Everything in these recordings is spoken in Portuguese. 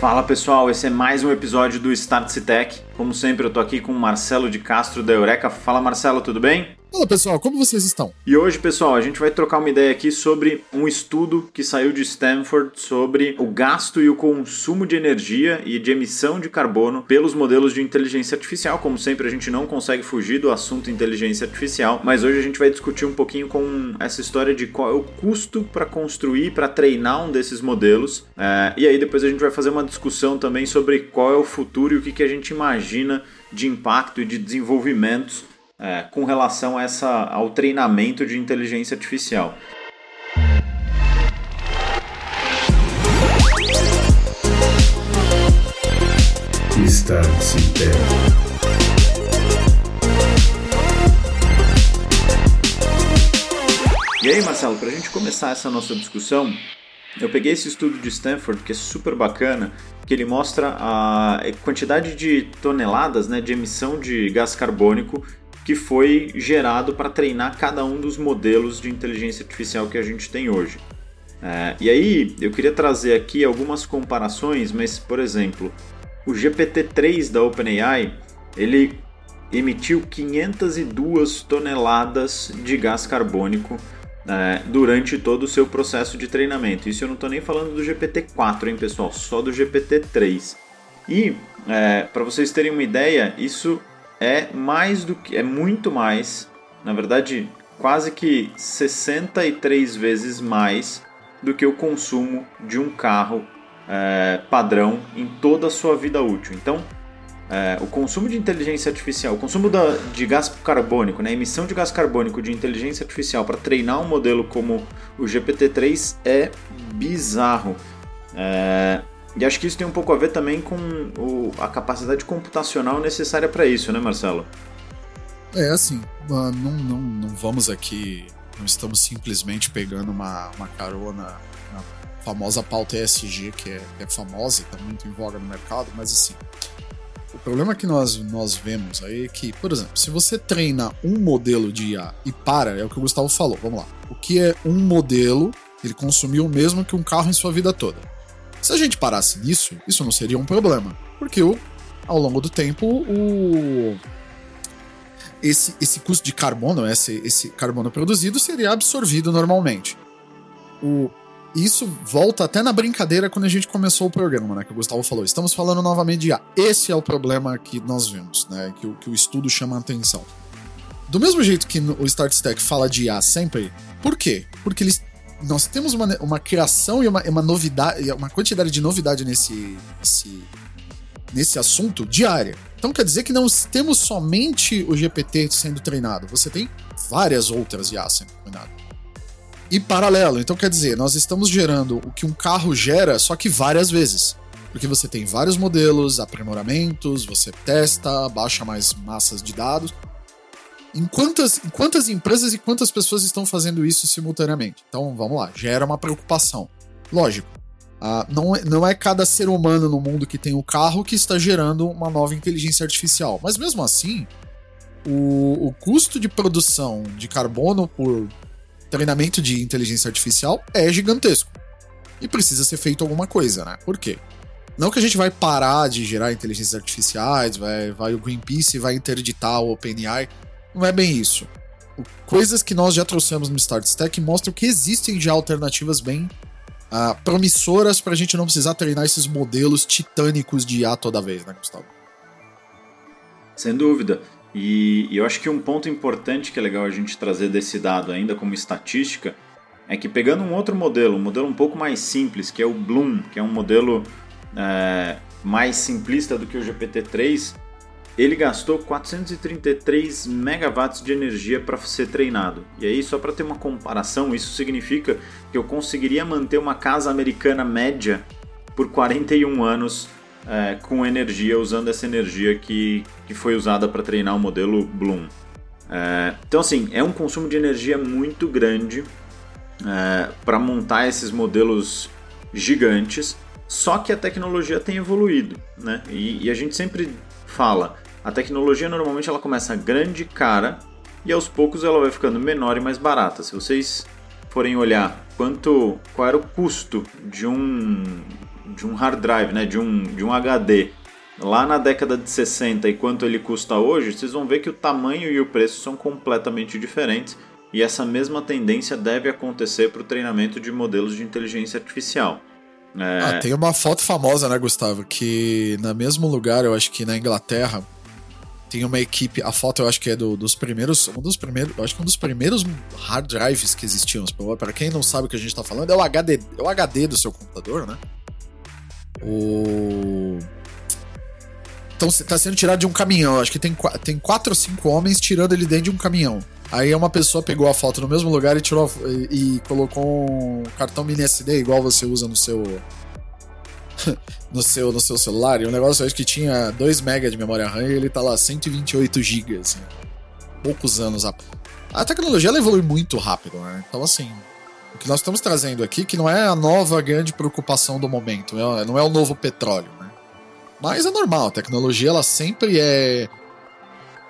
Fala pessoal, esse é mais um episódio do Start Tech. Como sempre, eu tô aqui com o Marcelo de Castro da Eureka. Fala Marcelo, tudo bem? Fala pessoal, como vocês estão? E hoje, pessoal, a gente vai trocar uma ideia aqui sobre um estudo que saiu de Stanford sobre o gasto e o consumo de energia e de emissão de carbono pelos modelos de inteligência artificial. Como sempre, a gente não consegue fugir do assunto inteligência artificial, mas hoje a gente vai discutir um pouquinho com essa história de qual é o custo para construir, para treinar um desses modelos. É, e aí depois a gente vai fazer uma discussão também sobre qual é o futuro e o que, que a gente imagina de impacto e de desenvolvimentos é, com relação a essa, ao treinamento de inteligência artificial. E aí, Marcelo, para a gente começar essa nossa discussão, eu peguei esse estudo de Stanford, que é super bacana, que ele mostra a quantidade de toneladas né, de emissão de gás carbônico que foi gerado para treinar cada um dos modelos de inteligência artificial que a gente tem hoje. É, e aí eu queria trazer aqui algumas comparações, mas por exemplo, o GPT-3 da OpenAI ele emitiu 502 toneladas de gás carbônico é, durante todo o seu processo de treinamento. Isso eu não estou nem falando do GPT-4, hein, pessoal? Só do GPT-3. E é, para vocês terem uma ideia, isso é mais do que é muito mais, na verdade, quase que 63 vezes mais do que o consumo de um carro é, padrão em toda a sua vida útil. Então, é, o consumo de inteligência artificial, o consumo da, de gás carbônico, né, a emissão de gás carbônico de inteligência artificial para treinar um modelo como o GPT-3 é bizarro. É, e acho que isso tem um pouco a ver também com o, a capacidade computacional necessária para isso, né, Marcelo? É, assim, não, não, não vamos aqui, não estamos simplesmente pegando uma, uma carona na famosa pauta ESG, que é, que é famosa e está muito em voga no mercado, mas assim, o problema que nós, nós vemos aí é que, por exemplo, se você treina um modelo de IA e para, é o que o Gustavo falou, vamos lá. O que é um modelo, ele consumiu o mesmo que um carro em sua vida toda. Se a gente parasse nisso, isso não seria um problema, porque o, ao longo do tempo o esse, esse custo de carbono, esse, esse carbono produzido, seria absorvido normalmente. O, isso volta até na brincadeira quando a gente começou o programa, né? Que o Gustavo falou. Estamos falando novamente de IA. Esse é o problema que nós vemos, né? Que, que o estudo chama a atenção. Do mesmo jeito que o Start Stack fala de IA sempre, por quê? Porque eles nós temos uma, uma criação e uma, uma novidade, uma quantidade de novidade nesse, nesse, nesse assunto diária. Então quer dizer que não temos somente o GPT sendo treinado, você tem várias outras IA sendo treinadas. E paralelo, então quer dizer, nós estamos gerando o que um carro gera, só que várias vezes. Porque você tem vários modelos, aprimoramentos, você testa, baixa mais massas de dados, em quantas, em quantas empresas e quantas pessoas estão fazendo isso simultaneamente? Então, vamos lá, gera uma preocupação. Lógico, uh, não, é, não é cada ser humano no mundo que tem o carro que está gerando uma nova inteligência artificial. Mas mesmo assim, o, o custo de produção de carbono por treinamento de inteligência artificial é gigantesco. E precisa ser feito alguma coisa, né? Por quê? Não que a gente vai parar de gerar inteligências artificiais, vai, vai o Greenpeace vai interditar o OpenAI. Não é bem isso. Coisas que nós já trouxemos no Start Stack mostram que existem já alternativas bem uh, promissoras para a gente não precisar treinar esses modelos titânicos de IA toda vez, né, Gustavo? Sem dúvida. E, e eu acho que um ponto importante que é legal a gente trazer desse dado ainda como estatística é que pegando um outro modelo, um modelo um pouco mais simples, que é o Bloom, que é um modelo é, mais simplista do que o GPT-3, ele gastou 433 megawatts de energia para ser treinado. E aí, só para ter uma comparação, isso significa que eu conseguiria manter uma casa americana média por 41 anos é, com energia, usando essa energia que, que foi usada para treinar o modelo Bloom. É, então, assim, é um consumo de energia muito grande é, para montar esses modelos gigantes. Só que a tecnologia tem evoluído, né? E, e a gente sempre fala, a tecnologia normalmente ela começa grande, cara, e aos poucos ela vai ficando menor e mais barata. Se vocês forem olhar quanto qual era o custo de um de um hard drive, né, de um, de um HD, lá na década de 60 e quanto ele custa hoje, vocês vão ver que o tamanho e o preço são completamente diferentes. E essa mesma tendência deve acontecer para o treinamento de modelos de inteligência artificial. É... Ah, tem uma foto famosa, né, Gustavo? Que no mesmo lugar, eu acho que na Inglaterra, tem uma equipe. A foto eu acho que é do, dos primeiros. Um dos primeiros. Eu acho que um dos primeiros hard drives que existiam. Para quem não sabe o que a gente tá falando, é o HD, é o HD do seu computador, né? O. Então tá sendo tirado de um caminhão. Acho que tem, tem quatro ou cinco homens tirando ele dentro de um caminhão. Aí uma pessoa pegou a foto no mesmo lugar e tirou e, e colocou um cartão mini SD igual você usa no seu no seu no seu celular. E o negócio é que tinha 2 MB de memória RAM e ele tá lá 128 GB, assim. Poucos anos a a tecnologia ela evolui muito rápido, né? Então assim, o que nós estamos trazendo aqui que não é a nova grande preocupação do momento, é, não é o novo petróleo, né? Mas é normal, a tecnologia ela sempre é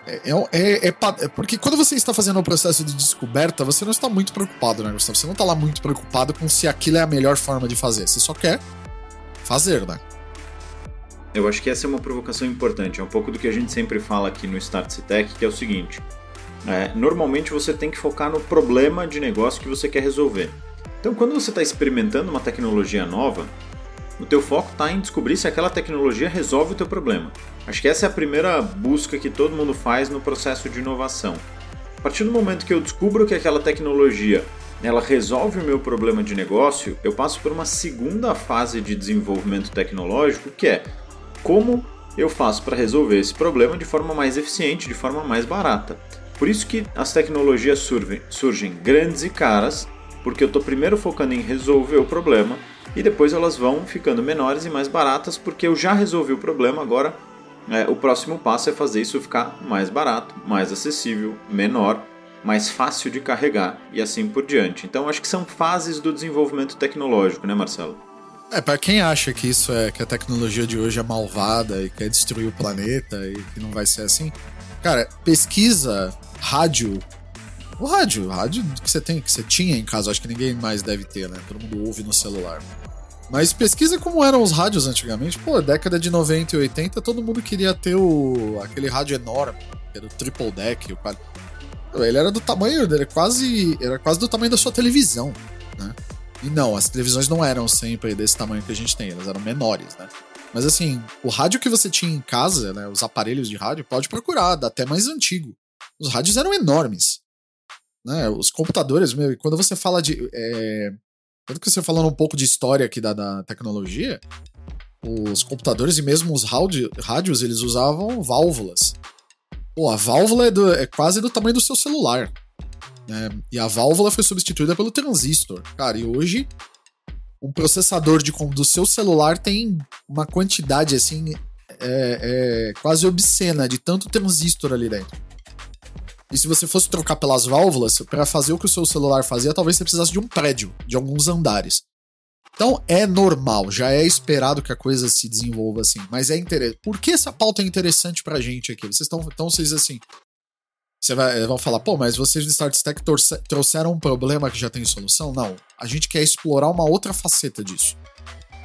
é, é, é, é, porque quando você está fazendo o um processo de descoberta, você não está muito preocupado, né, Gustavo? Você não está lá muito preocupado com se aquilo é a melhor forma de fazer. Você só quer fazer, né? Eu acho que essa é uma provocação importante. É um pouco do que a gente sempre fala aqui no Start Tech, que é o seguinte: é, normalmente você tem que focar no problema de negócio que você quer resolver. Então, quando você está experimentando uma tecnologia nova, o teu foco está em descobrir se aquela tecnologia resolve o teu problema. Acho que essa é a primeira busca que todo mundo faz no processo de inovação. A partir do momento que eu descubro que aquela tecnologia ela resolve o meu problema de negócio, eu passo por uma segunda fase de desenvolvimento tecnológico, que é como eu faço para resolver esse problema de forma mais eficiente, de forma mais barata. Por isso que as tecnologias surgem, surgem grandes e caras, porque eu estou primeiro focando em resolver o problema e depois elas vão ficando menores e mais baratas porque eu já resolvi o problema, agora é, o próximo passo é fazer isso ficar mais barato, mais acessível, menor, mais fácil de carregar e assim por diante. Então acho que são fases do desenvolvimento tecnológico, né, Marcelo? É, para quem acha que isso é que a tecnologia de hoje é malvada e quer destruir o planeta e que não vai ser assim, cara, pesquisa rádio o rádio, o rádio que você tem, que você tinha em casa, acho que ninguém mais deve ter, né? Todo mundo ouve no celular. Mas pesquisa como eram os rádios antigamente. Pô, década de 90 e 80, todo mundo queria ter o aquele rádio enorme, que era o triple deck, o Ele era do tamanho, era quase, era quase do tamanho da sua televisão, né? E não, as televisões não eram sempre desse tamanho que a gente tem, elas eram menores, né? Mas assim, o rádio que você tinha em casa, né, os aparelhos de rádio, pode procurar, dá até mais antigo. Os rádios eram enormes. Né? Os computadores, meu, quando você fala de. É, quando você falando um pouco de história aqui da, da tecnologia, os computadores e mesmo os rádio, rádios, eles usavam válvulas. Pô, a válvula é, do, é quase do tamanho do seu celular. Né? E a válvula foi substituída pelo transistor. Cara, e hoje um processador de, do seu celular tem uma quantidade assim é, é, quase obscena de tanto transistor ali dentro. E se você fosse trocar pelas válvulas, para fazer o que o seu celular fazia, talvez você precisasse de um prédio, de alguns andares. Então é normal, já é esperado que a coisa se desenvolva assim. Mas é interessante. Por que essa pauta é interessante pra gente aqui? Vocês estão então vocês assim. Você vai, vão falar, pô, mas vocês de Start Stack trouxeram um problema que já tem solução? Não. A gente quer explorar uma outra faceta disso.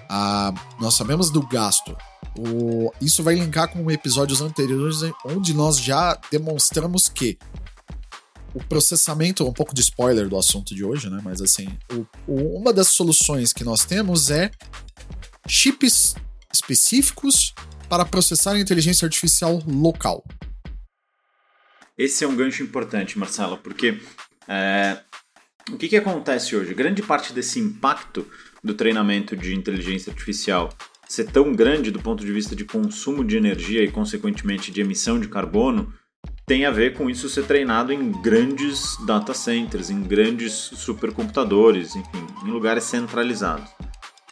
Ah, nós sabemos do gasto. O, isso vai linkar com episódios anteriores onde nós já demonstramos que o processamento, um pouco de spoiler do assunto de hoje, né? Mas assim, o, o, uma das soluções que nós temos é chips específicos para processar inteligência artificial local. Esse é um gancho importante, Marcelo, porque é, o que, que acontece hoje? Grande parte desse impacto do treinamento de inteligência artificial ser tão grande do ponto de vista de consumo de energia e, consequentemente, de emissão de carbono, tem a ver com isso ser treinado em grandes data centers, em grandes supercomputadores, enfim, em lugares centralizados.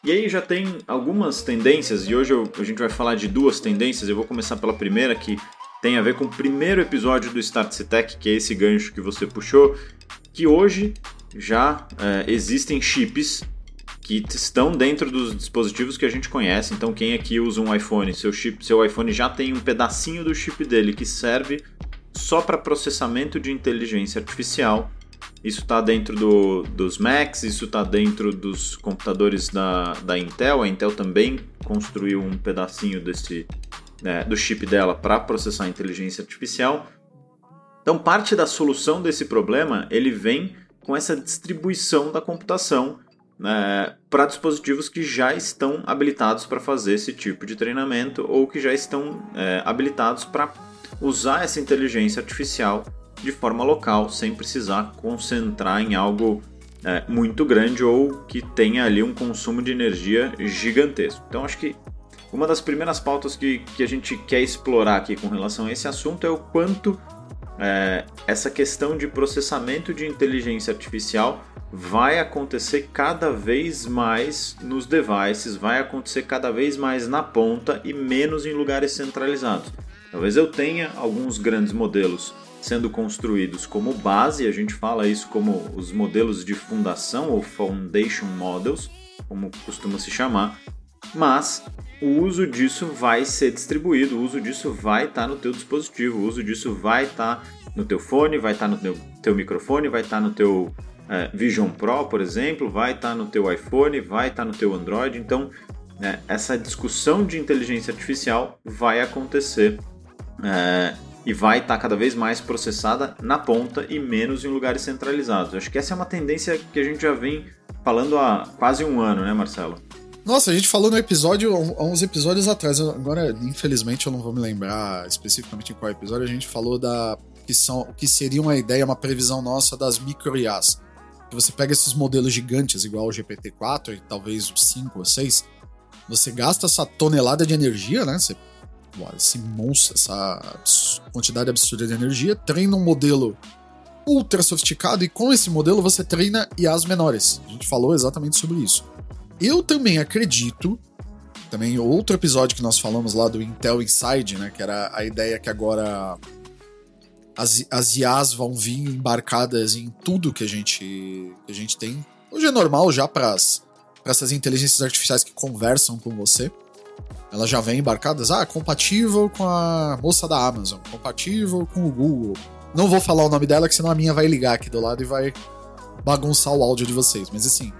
E aí já tem algumas tendências, e hoje eu, a gente vai falar de duas tendências. Eu vou começar pela primeira, que tem a ver com o primeiro episódio do Start Tech, que é esse gancho que você puxou, que hoje já é, existem chips que estão dentro dos dispositivos que a gente conhece. Então, quem aqui usa um iPhone, seu chip, seu iPhone já tem um pedacinho do chip dele que serve só para processamento de inteligência artificial. Isso está dentro do, dos Macs, isso está dentro dos computadores da, da Intel. A Intel também construiu um pedacinho desse, é, do chip dela para processar inteligência artificial. Então, parte da solução desse problema ele vem com essa distribuição da computação é, para dispositivos que já estão habilitados para fazer esse tipo de treinamento ou que já estão é, habilitados para usar essa inteligência artificial de forma local, sem precisar concentrar em algo é, muito grande ou que tenha ali um consumo de energia gigantesco. Então, acho que uma das primeiras pautas que, que a gente quer explorar aqui com relação a esse assunto é o quanto é, essa questão de processamento de inteligência artificial vai acontecer cada vez mais nos devices, vai acontecer cada vez mais na ponta e menos em lugares centralizados. Talvez eu tenha alguns grandes modelos sendo construídos como base, a gente fala isso como os modelos de fundação ou foundation models, como costuma se chamar, mas o uso disso vai ser distribuído, o uso disso vai estar tá no teu dispositivo, o uso disso vai estar tá no teu fone, vai estar tá no teu, teu microfone, vai estar no teu é, Vision Pro, por exemplo, vai estar no teu iPhone, vai estar no teu Android. Então, né, essa discussão de inteligência artificial vai acontecer é, e vai estar tá cada vez mais processada na ponta e menos em lugares centralizados. Acho que essa é uma tendência que a gente já vem falando há quase um ano, né, Marcelo? Nossa, a gente falou no episódio, há uns episódios atrás, agora infelizmente eu não vou me lembrar especificamente em qual episódio, a gente falou da que são que seria uma ideia, uma previsão nossa das micro IAs. Que você pega esses modelos gigantes, igual o GPT-4 e talvez o 5 ou 6, você gasta essa tonelada de energia, né? Você, esse monstro, essa quantidade absurda de energia, treina um modelo ultra sofisticado e com esse modelo você treina IAs menores. A gente falou exatamente sobre isso. Eu também acredito, também outro episódio que nós falamos lá do Intel Inside, né, que era a ideia que agora as, as IAs vão vir embarcadas em tudo que a gente, que a gente tem. Hoje é normal já para essas inteligências artificiais que conversam com você. Elas já vêm embarcadas, ah, compatível com a moça da Amazon, compatível com o Google. Não vou falar o nome dela, que senão a minha vai ligar aqui do lado e vai bagunçar o áudio de vocês. Mas assim,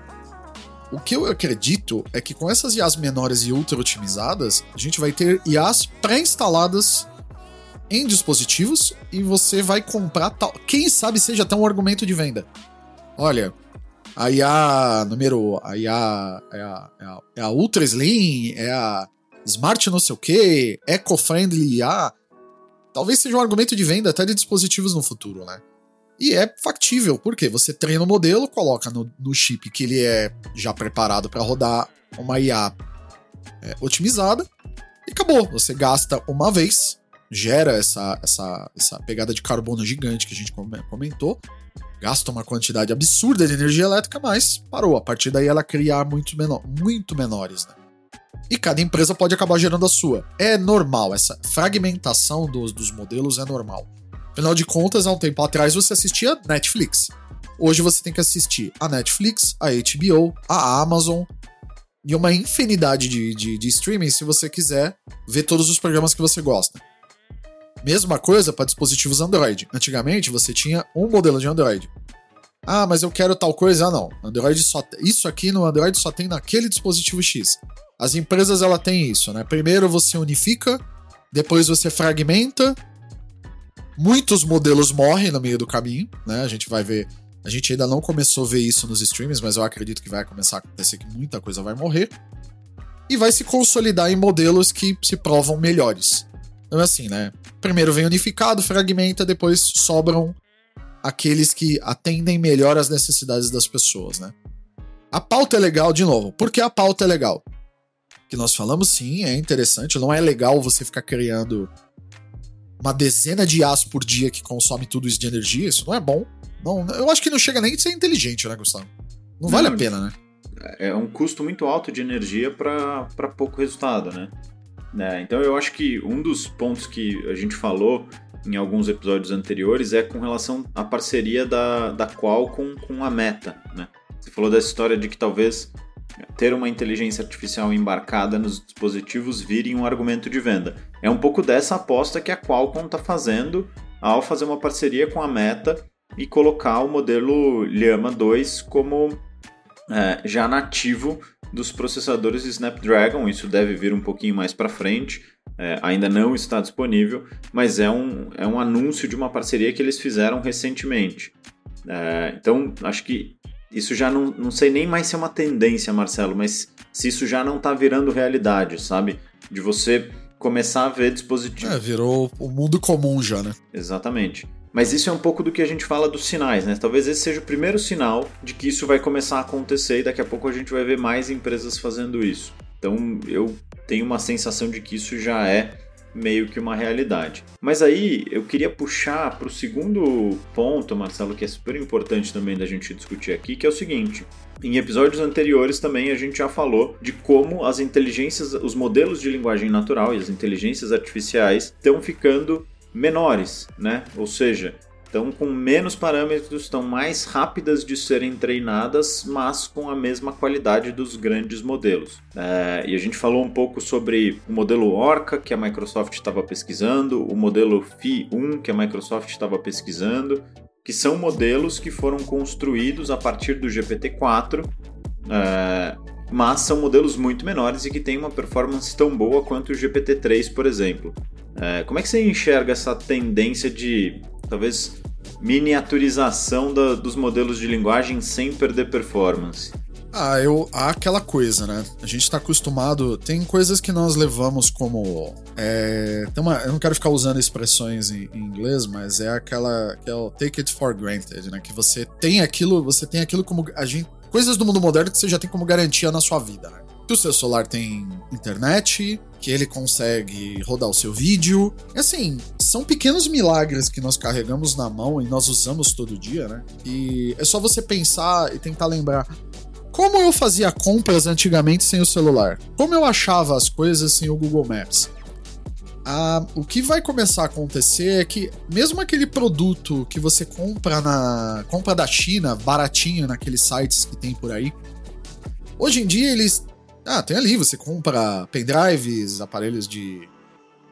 o que eu acredito é que com essas IAs menores e ultra otimizadas, a gente vai ter IAs pré-instaladas em dispositivos e você vai comprar tal. Quem sabe seja até um argumento de venda. Olha, a IA número. A IA é a, é a, é a Ultra Slim, é a Smart não sei o que, Eco-Friendly IA. Talvez seja um argumento de venda até de dispositivos no futuro, né? E é factível, porque você treina o modelo, coloca no, no chip que ele é já preparado para rodar uma IA é, otimizada e acabou. Você gasta uma vez gera essa, essa, essa pegada de carbono gigante que a gente comentou, gasta uma quantidade absurda de energia elétrica, mas parou. A partir daí ela cria muito, menor, muito menores. Né? E cada empresa pode acabar gerando a sua. É normal, essa fragmentação dos, dos modelos é normal. Afinal de contas, há um tempo atrás você assistia Netflix. Hoje você tem que assistir a Netflix, a HBO, a Amazon e uma infinidade de, de, de streaming se você quiser ver todos os programas que você gosta. Mesma coisa para dispositivos Android. Antigamente você tinha um modelo de Android. Ah, mas eu quero tal coisa. Ah, não. Android só isso aqui no Android só tem naquele dispositivo X. As empresas ela tem isso, né? Primeiro você unifica, depois você fragmenta. Muitos modelos morrem no meio do caminho, né? A gente vai ver. A gente ainda não começou a ver isso nos streams, mas eu acredito que vai começar a acontecer que muita coisa vai morrer. E vai se consolidar em modelos que se provam melhores. Então é assim, né? Primeiro vem unificado, fragmenta, depois sobram aqueles que atendem melhor às necessidades das pessoas, né? A pauta é legal, de novo. Por que a pauta é legal? Que nós falamos sim, é interessante. Não é legal você ficar criando uma dezena de as por dia que consome tudo isso de energia. Isso não é bom. Não, eu acho que não chega nem de ser inteligente, né, Gustavo? Não, não vale a pena, né? É um custo muito alto de energia para pouco resultado, né? Né? Então eu acho que um dos pontos que a gente falou em alguns episódios anteriores é com relação à parceria da, da Qualcomm com a Meta. Né? Você falou dessa história de que talvez ter uma inteligência artificial embarcada nos dispositivos vire um argumento de venda. É um pouco dessa aposta que a Qualcomm está fazendo ao fazer uma parceria com a Meta e colocar o modelo Llama 2 como é, já nativo dos processadores Snapdragon. Isso deve vir um pouquinho mais para frente. É, ainda não está disponível, mas é um, é um anúncio de uma parceria que eles fizeram recentemente. É, então, acho que isso já não, não sei nem mais se é uma tendência, Marcelo, mas se isso já não está virando realidade, sabe? De você começar a ver dispositivos. É, virou o mundo comum já, né? Exatamente. Mas isso é um pouco do que a gente fala dos sinais, né? Talvez esse seja o primeiro sinal de que isso vai começar a acontecer e daqui a pouco a gente vai ver mais empresas fazendo isso. Então eu tenho uma sensação de que isso já é meio que uma realidade. Mas aí eu queria puxar para o segundo ponto, Marcelo, que é super importante também da gente discutir aqui, que é o seguinte: em episódios anteriores também a gente já falou de como as inteligências, os modelos de linguagem natural e as inteligências artificiais estão ficando menores, né? Ou seja, estão com menos parâmetros, estão mais rápidas de serem treinadas, mas com a mesma qualidade dos grandes modelos. É, e a gente falou um pouco sobre o modelo Orca, que a Microsoft estava pesquisando, o modelo Phi-1, que a Microsoft estava pesquisando, que são modelos que foram construídos a partir do GPT-4, é, mas são modelos muito menores e que têm uma performance tão boa quanto o GPT-3, por exemplo. É, como é que você enxerga essa tendência de talvez miniaturização da, dos modelos de linguagem sem perder performance? Ah, eu. Há aquela coisa, né? A gente tá acostumado. Tem coisas que nós levamos como. É, uma, eu não quero ficar usando expressões em, em, inglês, mas é aquela. Que é o take it for granted, né? Que você tem aquilo. Você tem aquilo como. A gente, coisas do mundo moderno que você já tem como garantia na sua vida, né? Que o seu celular tem internet, que ele consegue rodar o seu vídeo. E assim, são pequenos milagres que nós carregamos na mão e nós usamos todo dia, né? E é só você pensar e tentar lembrar. Como eu fazia compras antigamente sem o celular? Como eu achava as coisas sem o Google Maps? Ah, o que vai começar a acontecer é que mesmo aquele produto que você compra na compra da China, baratinho naqueles sites que tem por aí, hoje em dia eles ah, tem ali, você compra pendrives, aparelhos de.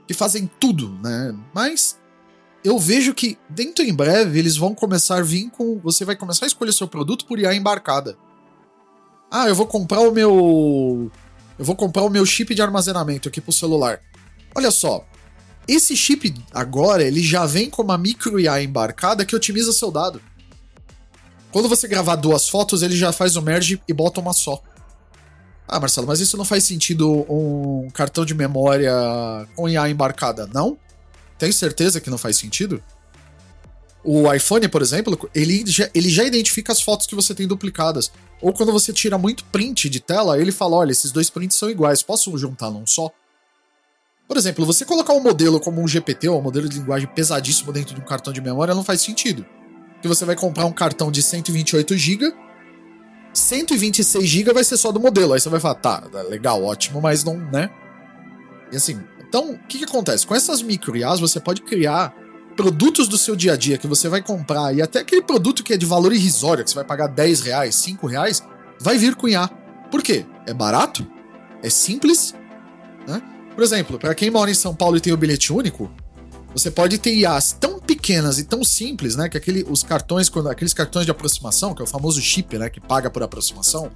que fazem tudo, né? Mas eu vejo que dentro em breve eles vão começar a vir com. Você vai começar a escolher seu produto por IA embarcada. Ah, eu vou comprar o meu. Eu vou comprar o meu chip de armazenamento aqui pro celular. Olha só. Esse chip agora, ele já vem com uma micro IA embarcada que otimiza seu dado. Quando você gravar duas fotos, ele já faz o merge e bota uma só. Ah, Marcelo, mas isso não faz sentido um cartão de memória com IA embarcada, não? Tem certeza que não faz sentido? O iPhone, por exemplo, ele já, ele já identifica as fotos que você tem duplicadas. Ou quando você tira muito print de tela, ele fala: olha, esses dois prints são iguais, posso juntar num só? Por exemplo, você colocar um modelo como um GPT ou um modelo de linguagem pesadíssimo dentro de um cartão de memória não faz sentido. Porque você vai comprar um cartão de 128 GB 126 GB vai ser só do modelo. Aí você vai falar, tá, legal, ótimo, mas não, né? E assim, então, o que, que acontece? Com essas micro IAs, você pode criar produtos do seu dia a dia que você vai comprar e até aquele produto que é de valor irrisório, que você vai pagar 10 reais, 5 reais, vai vir com IA. Por quê? É barato? É simples? Né? Por exemplo, para quem mora em São Paulo e tem o bilhete único, você pode ter IAs tão pequenas e tão simples, né? Que aquele, os cartões, quando, aqueles cartões de aproximação, que é o famoso chip, né? Que paga por aproximação.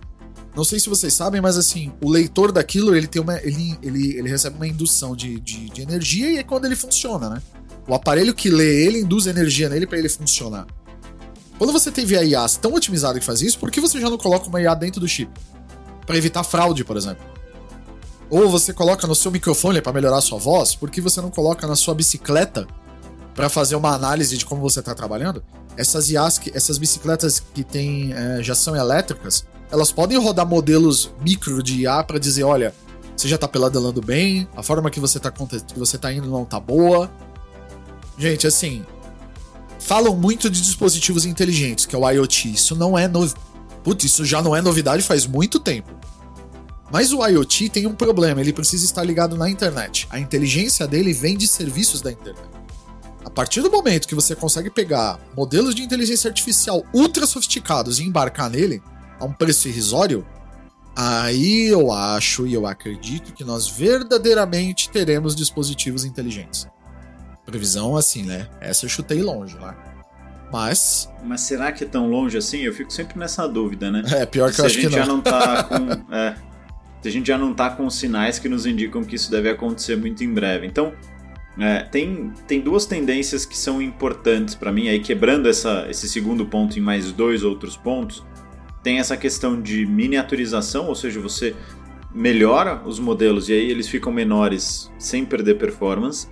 Não sei se vocês sabem, mas assim, o leitor daquilo, ele tem uma. Ele, ele, ele recebe uma indução de, de, de energia e é quando ele funciona, né? O aparelho que lê ele induz energia nele para ele funcionar. Quando você tem via IAs tão otimizado que faz isso, por que você já não coloca uma IA dentro do chip? Para evitar fraude, por exemplo. Ou você coloca no seu microfone para melhorar sua voz, por que você não coloca na sua bicicleta para fazer uma análise de como você está trabalhando? Essas IAs, essas bicicletas que tem, é, já são elétricas, elas podem rodar modelos micro de IA para dizer, olha, você já está pedalando bem, a forma que você está que você tá indo não está boa. Gente, assim, falam muito de dispositivos inteligentes, que é o IoT. Isso não é novo. Putz, isso já não é novidade faz muito tempo. Mas o IoT tem um problema, ele precisa estar ligado na internet. A inteligência dele vem de serviços da internet. A partir do momento que você consegue pegar modelos de inteligência artificial ultra sofisticados e embarcar nele a um preço irrisório, aí eu acho e eu acredito que nós verdadeiramente teremos dispositivos inteligentes. Previsão assim, né? Essa eu chutei longe, né? Mas. Mas será que é tão longe assim? Eu fico sempre nessa dúvida, né? É, pior que Se eu a acho gente que já não. não tá com. é, se a gente já não tá com sinais que nos indicam que isso deve acontecer muito em breve. Então, é, tem, tem duas tendências que são importantes para mim, aí quebrando essa, esse segundo ponto em mais dois outros pontos. Tem essa questão de miniaturização, ou seja, você melhora os modelos e aí eles ficam menores sem perder performance.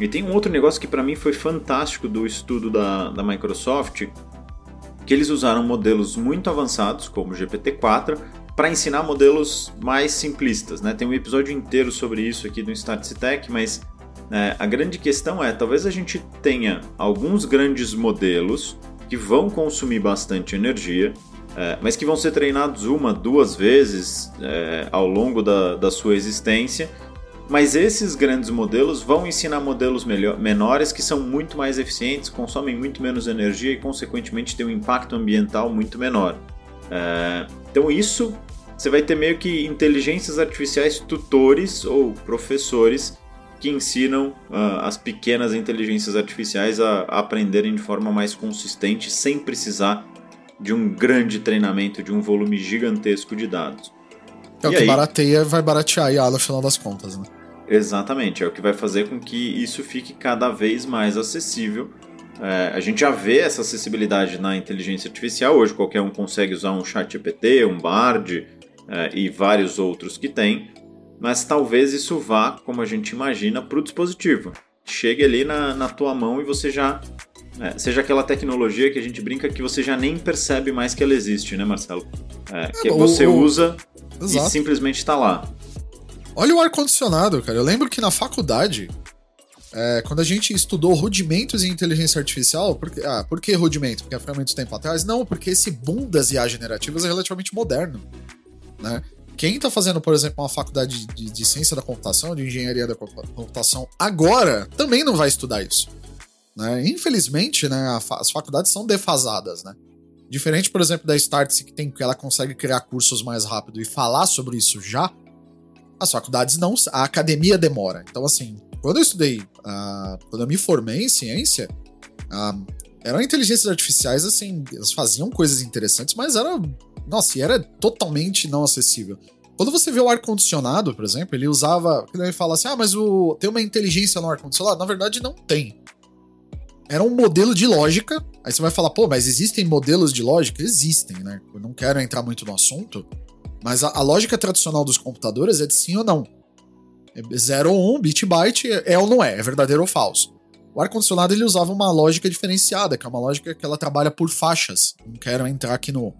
E tem um outro negócio que para mim foi fantástico do estudo da, da Microsoft, que eles usaram modelos muito avançados, como o GPT-4, para ensinar modelos mais simplistas. Né? Tem um episódio inteiro sobre isso aqui do Tech, mas é, a grande questão é, talvez a gente tenha alguns grandes modelos que vão consumir bastante energia, é, mas que vão ser treinados uma, duas vezes é, ao longo da, da sua existência. Mas esses grandes modelos vão ensinar modelos menores que são muito mais eficientes, consomem muito menos energia e, consequentemente, têm um impacto ambiental muito menor. É, então, isso você vai ter meio que inteligências artificiais tutores ou professores que ensinam uh, as pequenas inteligências artificiais a, a aprenderem de forma mais consistente, sem precisar de um grande treinamento, de um volume gigantesco de dados. É o E que aí? barateia vai baratear a IA no final das contas, né? Exatamente, é o que vai fazer com que isso fique cada vez mais acessível. É, a gente já vê essa acessibilidade na inteligência artificial. Hoje qualquer um consegue usar um chat GPT, um Bard e vários outros que tem. Mas talvez isso vá, como a gente imagina, para o dispositivo. Chegue ali na, na tua mão e você já. é, seja aquela tecnologia que a gente brinca que você já nem percebe mais que ela existe, né, Marcelo? É, que o- você o- usa e Exato. simplesmente está lá. Olha o ar-condicionado, cara. Eu lembro que na faculdade, é, quando a gente estudou rudimentos em inteligência artificial, porque, ah, por que rudimento? Porque há muito tempo atrás? Não, porque esse boom das IA generativas é relativamente moderno. Né? Quem tá fazendo, por exemplo, uma faculdade de, de ciência da computação, de engenharia da compu- computação, agora também não vai estudar isso. Né? Infelizmente, né, as faculdades são defasadas, né? Diferente, por exemplo, da Startse, que, tem, ela consegue criar cursos mais rápido e falar sobre isso já, as faculdades não. A academia demora. Então, assim, quando eu estudei, ah, quando eu me formei em ciência, ah, eram inteligências artificiais, assim, elas faziam coisas interessantes, mas era. Nossa, e era totalmente não acessível. Quando você vê o ar-condicionado, por exemplo, ele usava. Ele fala assim, ah, mas o, tem uma inteligência no ar-condicionado? Na verdade, não tem. Era um modelo de lógica. Aí você vai falar, pô, mas existem modelos de lógica? Existem, né? Eu não quero entrar muito no assunto. Mas a, a lógica tradicional dos computadores é de sim ou não. É 0 ou 1, um, bit byte, é, é ou não é, é verdadeiro ou falso. O ar-condicionado ele usava uma lógica diferenciada, que é uma lógica que ela trabalha por faixas. Não quero entrar aqui no.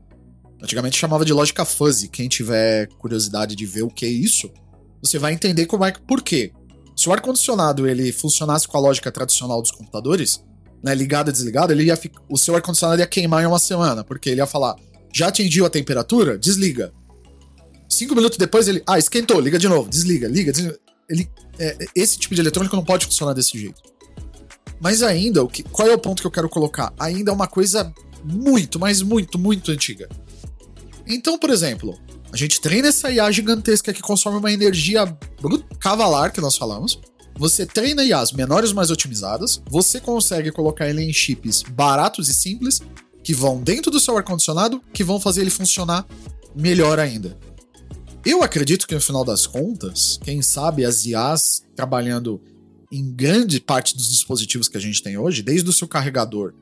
Antigamente chamava de lógica fuzzy. Quem tiver curiosidade de ver o que é isso, você vai entender como é que. Por quê? Se o ar-condicionado ele funcionasse com a lógica tradicional dos computadores, né, ligado e desligado, ele ia fi- o seu ar-condicionado ia queimar em uma semana, porque ele ia falar: já atingiu a temperatura? Desliga. Cinco minutos depois ele. Ah, esquentou, liga de novo, desliga, liga, desliga. Ele, é, esse tipo de eletrônico não pode funcionar desse jeito. Mas ainda, o que, qual é o ponto que eu quero colocar? Ainda é uma coisa muito, mas muito, muito antiga. Então, por exemplo, a gente treina essa IA gigantesca que consome uma energia cavalar, que nós falamos. Você treina IAs menores mais otimizadas, você consegue colocar ele em chips baratos e simples, que vão dentro do seu ar-condicionado, que vão fazer ele funcionar melhor ainda. Eu acredito que no final das contas, quem sabe as IAs trabalhando em grande parte dos dispositivos que a gente tem hoje, desde o seu carregador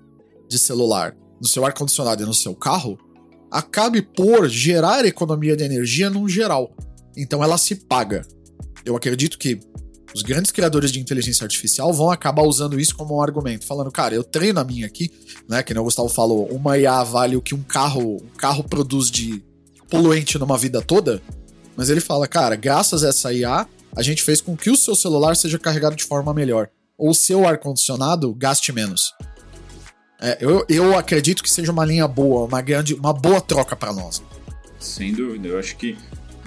de celular, no seu ar-condicionado e no seu carro, acabe por gerar economia de energia num geral. Então ela se paga. Eu acredito que os grandes criadores de inteligência artificial vão acabar usando isso como um argumento, falando, cara, eu treino a minha aqui, né? Que nem o Gustavo falou, uma IA vale o que um carro, um carro produz de poluente numa vida toda. Mas ele fala, cara, graças a essa IA, a gente fez com que o seu celular seja carregado de forma melhor. Ou o seu ar-condicionado gaste menos. É, eu, eu acredito que seja uma linha boa, uma grande, uma boa troca para nós. Sem dúvida, eu acho que.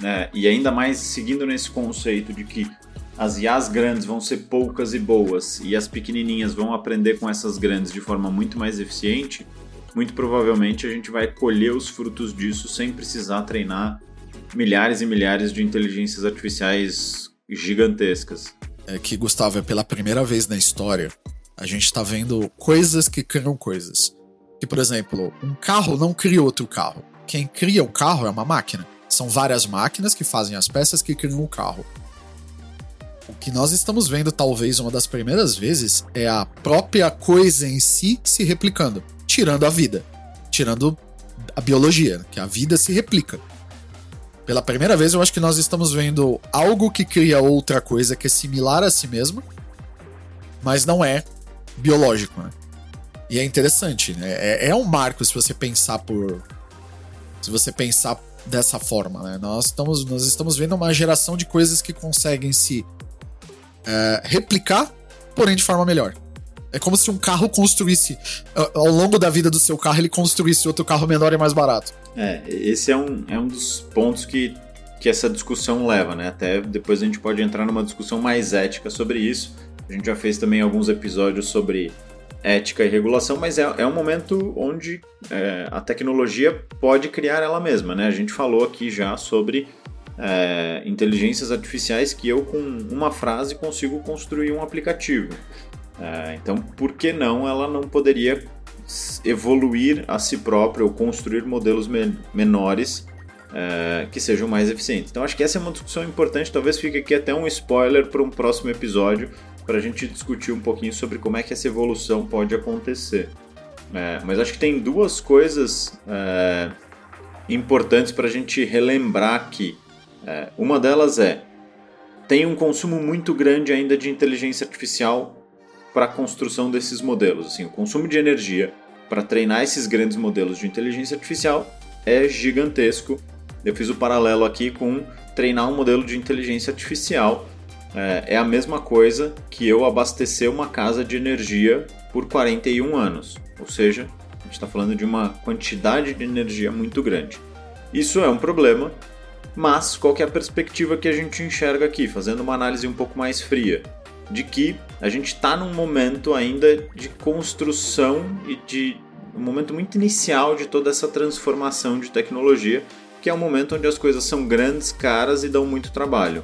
né, e ainda mais seguindo nesse conceito de que as IAs grandes vão ser poucas e boas e as pequenininhas vão aprender com essas grandes de forma muito mais eficiente, muito provavelmente a gente vai colher os frutos disso sem precisar treinar milhares e milhares de inteligências artificiais gigantescas. É que, Gustavo, é pela primeira vez na história, a gente tá vendo coisas que criam coisas. que, por exemplo, um carro não cria outro carro. Quem cria o carro é uma máquina. São várias máquinas que fazem as peças que criam o carro. O que nós estamos vendo, talvez uma das primeiras vezes, é a própria coisa em si se replicando, tirando a vida, tirando a biologia, que a vida se replica. Pela primeira vez, eu acho que nós estamos vendo algo que cria outra coisa que é similar a si mesma, mas não é biológico, né? E é interessante, né? É, é um marco se você pensar por. Se você pensar dessa forma, né? Nós estamos, nós estamos vendo uma geração de coisas que conseguem se é, replicar, porém de forma melhor. É como se um carro construísse, ao longo da vida do seu carro, ele construísse outro carro menor e mais barato. É, esse é um, é um dos pontos que, que essa discussão leva, né? Até depois a gente pode entrar numa discussão mais ética sobre isso. A gente já fez também alguns episódios sobre ética e regulação, mas é, é um momento onde é, a tecnologia pode criar ela mesma, né? A gente falou aqui já sobre é, inteligências artificiais que eu, com uma frase, consigo construir um aplicativo. É, então, por que não ela não poderia evoluir a si própria ou construir modelos me menores é, que sejam mais eficientes? Então, acho que essa é uma discussão importante. Talvez fique aqui até um spoiler para um próximo episódio para a gente discutir um pouquinho sobre como é que essa evolução pode acontecer. É, mas acho que tem duas coisas é, importantes para a gente relembrar aqui. É, uma delas é tem um consumo muito grande ainda de inteligência artificial para a construção desses modelos. Assim, o consumo de energia para treinar esses grandes modelos de inteligência artificial é gigantesco. Eu fiz o paralelo aqui com treinar um modelo de inteligência artificial. É, é a mesma coisa que eu abastecer uma casa de energia por 41 anos. Ou seja, a gente está falando de uma quantidade de energia muito grande. Isso é um problema, mas qual é a perspectiva que a gente enxerga aqui, fazendo uma análise um pouco mais fria? de que a gente está num momento ainda de construção e de um momento muito inicial de toda essa transformação de tecnologia, que é um momento onde as coisas são grandes, caras e dão muito trabalho.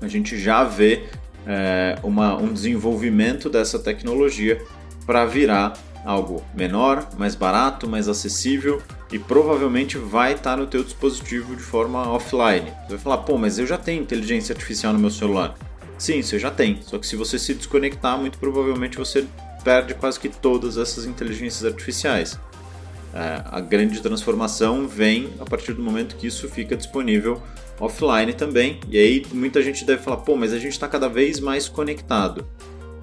A gente já vê é, uma, um desenvolvimento dessa tecnologia para virar algo menor, mais barato, mais acessível e provavelmente vai estar tá no teu dispositivo de forma offline. Você vai falar, pô, mas eu já tenho inteligência artificial no meu celular. Sim, você já tem. Só que se você se desconectar, muito provavelmente você perde quase que todas essas inteligências artificiais. É, a grande transformação vem a partir do momento que isso fica disponível offline também. E aí muita gente deve falar, pô, mas a gente está cada vez mais conectado.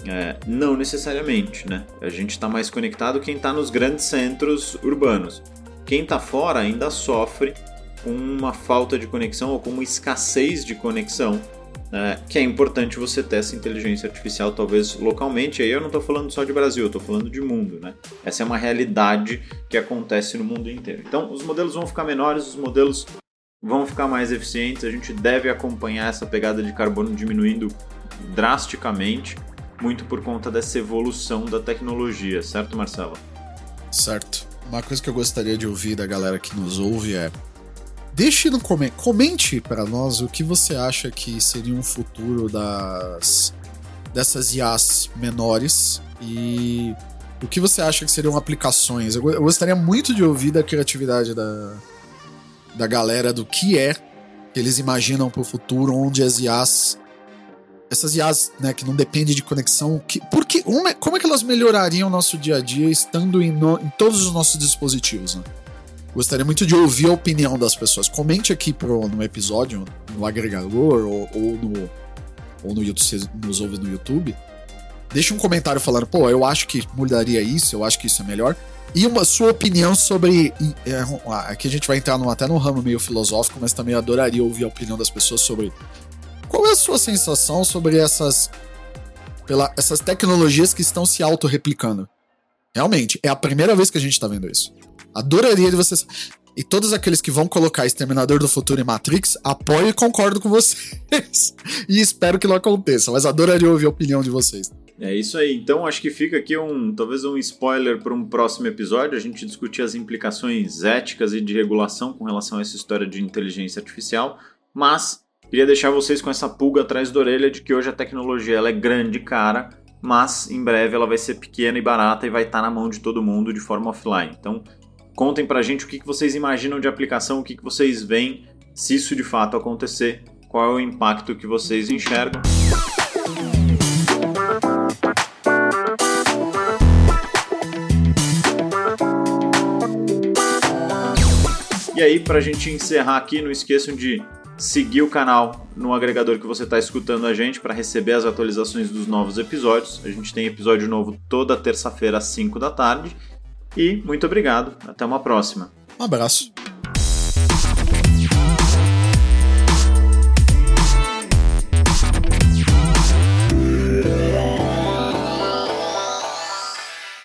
É, não necessariamente, né? A gente está mais conectado quem está nos grandes centros urbanos. Quem está fora ainda sofre com uma falta de conexão ou com uma escassez de conexão é, que é importante você ter essa inteligência artificial, talvez localmente. Aí eu não estou falando só de Brasil, estou falando de mundo. Né? Essa é uma realidade que acontece no mundo inteiro. Então, os modelos vão ficar menores, os modelos vão ficar mais eficientes. A gente deve acompanhar essa pegada de carbono diminuindo drasticamente, muito por conta dessa evolução da tecnologia, certo, Marcelo? Certo. Uma coisa que eu gostaria de ouvir da galera que nos ouve é Deixe no comente, comente para nós o que você acha que seria um futuro das dessas IAs menores e o que você acha que seriam aplicações. Eu, gostaria muito de ouvir da criatividade da, da galera do que é que eles imaginam para o futuro, onde as IAs essas IAs, né, que não dependem de conexão, que, porque, como é que elas melhorariam o nosso dia a dia estando em, no, em todos os nossos dispositivos, né? Gostaria muito de ouvir a opinião das pessoas. Comente aqui pro, no episódio, no agregador ou, ou no, ou no YouTube, se nos ouve no YouTube. Deixe um comentário falando, pô, eu acho que mudaria isso, eu acho que isso é melhor. E uma sua opinião sobre. É, aqui a gente vai entrar no, até no ramo meio filosófico, mas também adoraria ouvir a opinião das pessoas sobre. Qual é a sua sensação sobre essas. Pela, essas tecnologias que estão se auto-replicando? Realmente, é a primeira vez que a gente está vendo isso. Adoraria de vocês. E todos aqueles que vão colocar Exterminador do Futuro em Matrix, apoio e concordo com vocês. e espero que não aconteça, mas adoraria ouvir a opinião de vocês. É isso aí. Então acho que fica aqui um talvez um spoiler para um próximo episódio, a gente discutir as implicações éticas e de regulação com relação a essa história de inteligência artificial, mas queria deixar vocês com essa pulga atrás da orelha de que hoje a tecnologia ela é grande, cara, mas em breve ela vai ser pequena e barata e vai estar na mão de todo mundo de forma offline. Então, contem pra gente o que vocês imaginam de aplicação, o que vocês veem, se isso de fato acontecer, qual é o impacto que vocês enxergam. E aí, para a gente encerrar aqui, não esqueçam de seguir o canal no agregador que você está escutando a gente para receber as atualizações dos novos episódios. A gente tem episódio novo toda terça-feira às 5 da tarde. E muito obrigado. Até uma próxima. Um abraço.